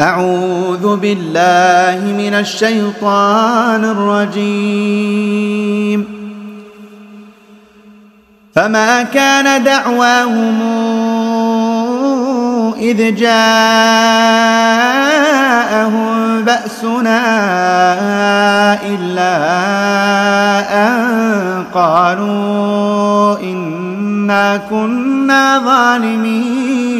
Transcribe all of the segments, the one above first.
أعوذ بالله من الشيطان الرجيم. فما كان دعواهم إذ جاءهم بأسنا إلا أن قالوا إنا كنا ظالمين.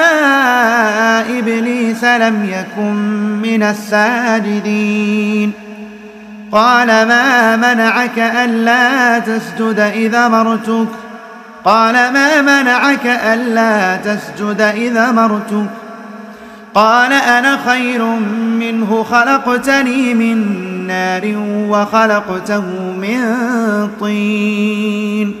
إبليس لم يكن من الساجدين. قال ما منعك ألا تسجد إذا مرتك؟ قال ما منعك ألا تسجد إذا مرتك؟ قال أنا خير منه خلقتني من نار وخلقته من طين.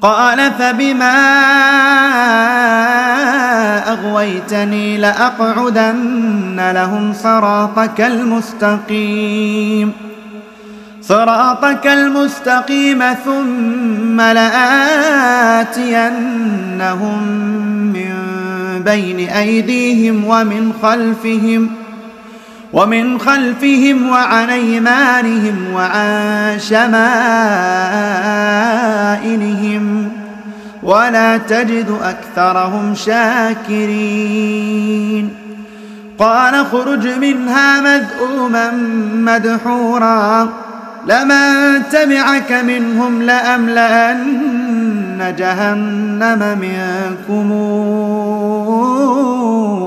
قال فبما أغويتني لأقعدن لهم صراطك المستقيم. صراطك المستقيم ثم لآتينهم من بين أيديهم ومن خلفهم ومن خلفهم وعن أيمانهم وعن شمائلهم ولا تجد أكثرهم شاكرين. قال اخرج منها مذءوما مدحورا. لمن تبعك منهم لأملأن جهنم منكم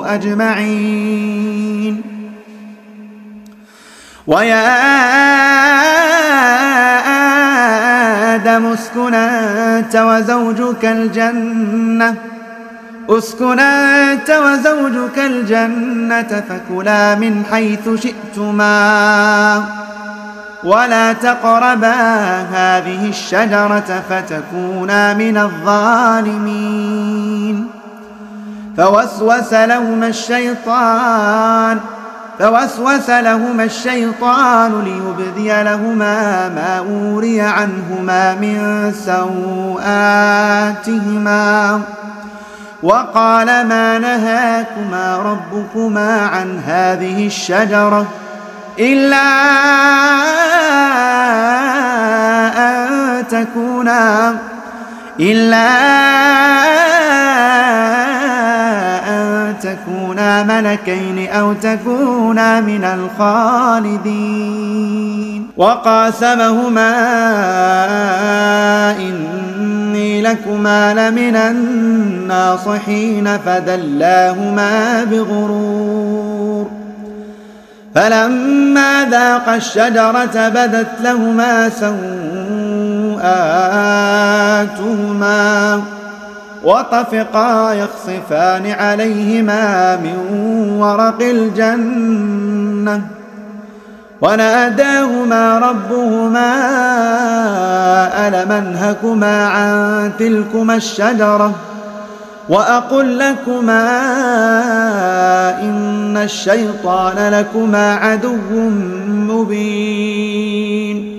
أجمعين. ويا آدم اسكن أنت وزوجك الجنة. اسكن أنت وزوجك الجنة فكلا من حيث شئتما. ولا تقربا هذه الشجرة فتكونا من الظالمين. فوسوس لهما الشيطان. فوسوس لهما الشيطان ليبدي لهما ما أوري عنهما من سوآتهما وقال ما نهاكما ربكما عن هذه الشجرة إلا أن تكونا إلا أن ملكين أو تكونا من الخالدين. وقاسمهما إني لكما لمن الناصحين فدلاهما بغرور. فلما ذاقا الشجرة بدت لهما سوءاتهما. وطفقا يخصفان عليهما من ورق الجنة وناداهما ربهما ألم أنهكما عن تلكما الشجرة وأقل لكما إن الشيطان لكما عدو مبين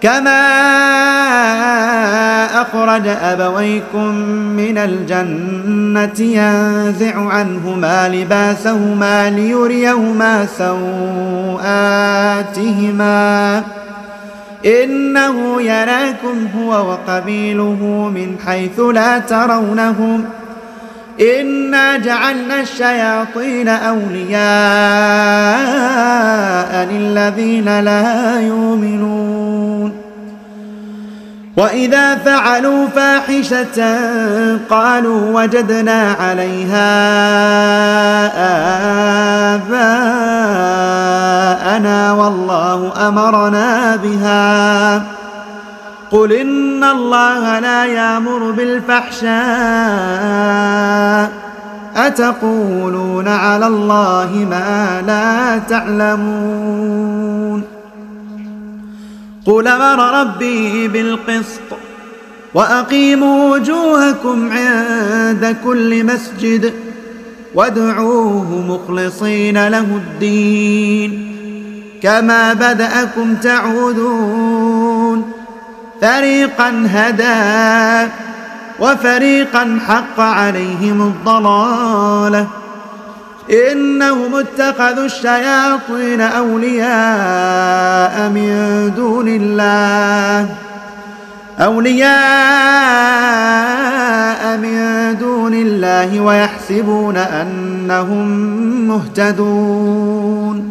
كما أخرج أبويكم من الجنة ينزع عنهما لباسهما ليريهما سوآتهما إنه يراكم هو وقبيله من حيث لا ترونهم إنا جعلنا الشياطين أولياء للذين لا يؤمنون وإذا فعلوا فاحشة قالوا وجدنا عليها آباءنا والله أمرنا بها قل إن الله لا يأمر بالفحشاء. أتقولون على الله ما لا تعلمون. قل أمر ربي بالقسط وأقيموا وجوهكم عند كل مسجد وادعوه مخلصين له الدين. كما بدأكم تعودون. فريقا هدى وفريقا حق عليهم الضلاله إنهم اتخذوا الشياطين أولياء من دون الله أولياء من دون الله ويحسبون أنهم مهتدون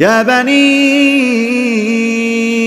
يا بني